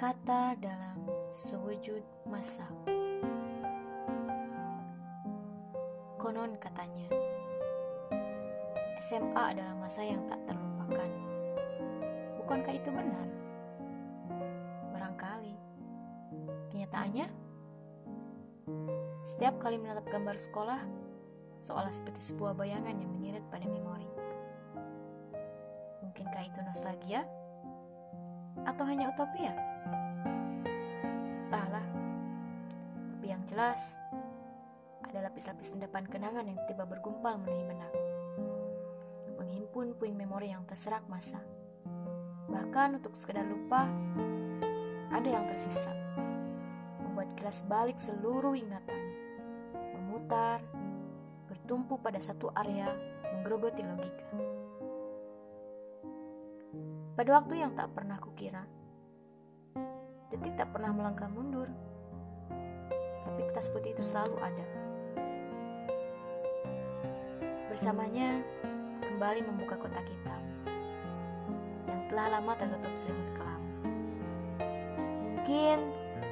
Kata dalam sewujud masa. Konon katanya, SMA adalah masa yang tak terlupakan. Bukankah itu benar? Barangkali. Kenyataannya, setiap kali menatap gambar sekolah, seolah seperti sebuah bayangan yang menyeret pada memori. Mungkinkah itu nostalgia? Atau hanya utopia? Jelas, ada lapis-lapis endapan kenangan yang tiba bergumpal memenuhi benak. Menghimpun puing memori yang terserak masa. Bahkan untuk sekedar lupa, ada yang tersisa. Membuat kelas balik seluruh ingatan. Memutar, bertumpu pada satu area, menggerogoti logika. Pada waktu yang tak pernah kukira, detik tak pernah melangkah mundur, kertas putih itu selalu ada. Bersamanya, kembali membuka kotak hitam yang telah lama tertutup selimut kelam. Mungkin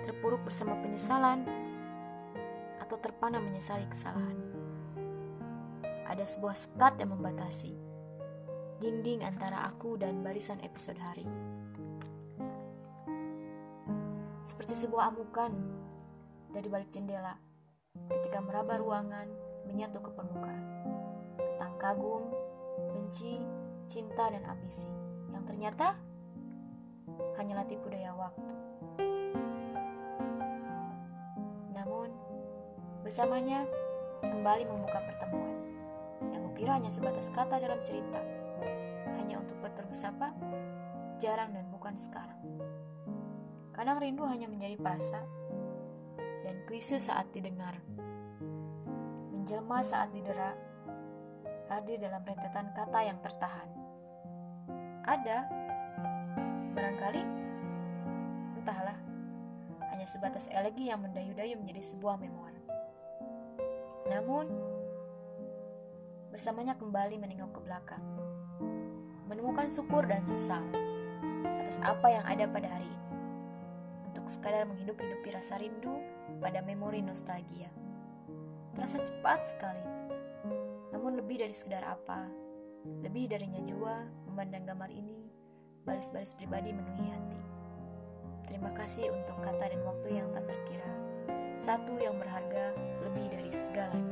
terpuruk bersama penyesalan atau terpana menyesali kesalahan. Ada sebuah sekat yang membatasi dinding antara aku dan barisan episode hari. Seperti sebuah amukan dari balik jendela ketika meraba ruangan menyatu ke permukaan. Tentang kagum, benci, cinta, dan ambisi yang ternyata hanyalah tipu daya waktu. Namun, bersamanya kembali membuka pertemuan yang kukira hanya sebatas kata dalam cerita hanya untuk bertegur jarang dan bukan sekarang. Kadang rindu hanya menjadi perasa dan klise saat didengar. Menjelma saat didera, hadir dalam rentetan kata yang tertahan. Ada, barangkali, entahlah, hanya sebatas elegi yang mendayu-dayu menjadi sebuah memori. Namun, bersamanya kembali menengok ke belakang menemukan syukur dan sesal atas apa yang ada pada hari ini. Sekadar menghidup-hidupi rasa rindu pada memori nostalgia. Terasa cepat sekali. Namun lebih dari sekedar apa, lebih darinya jua memandang gambar ini, baris-baris pribadi menuhi hati. Terima kasih untuk kata dan waktu yang tak terkira. Satu yang berharga lebih dari segalanya.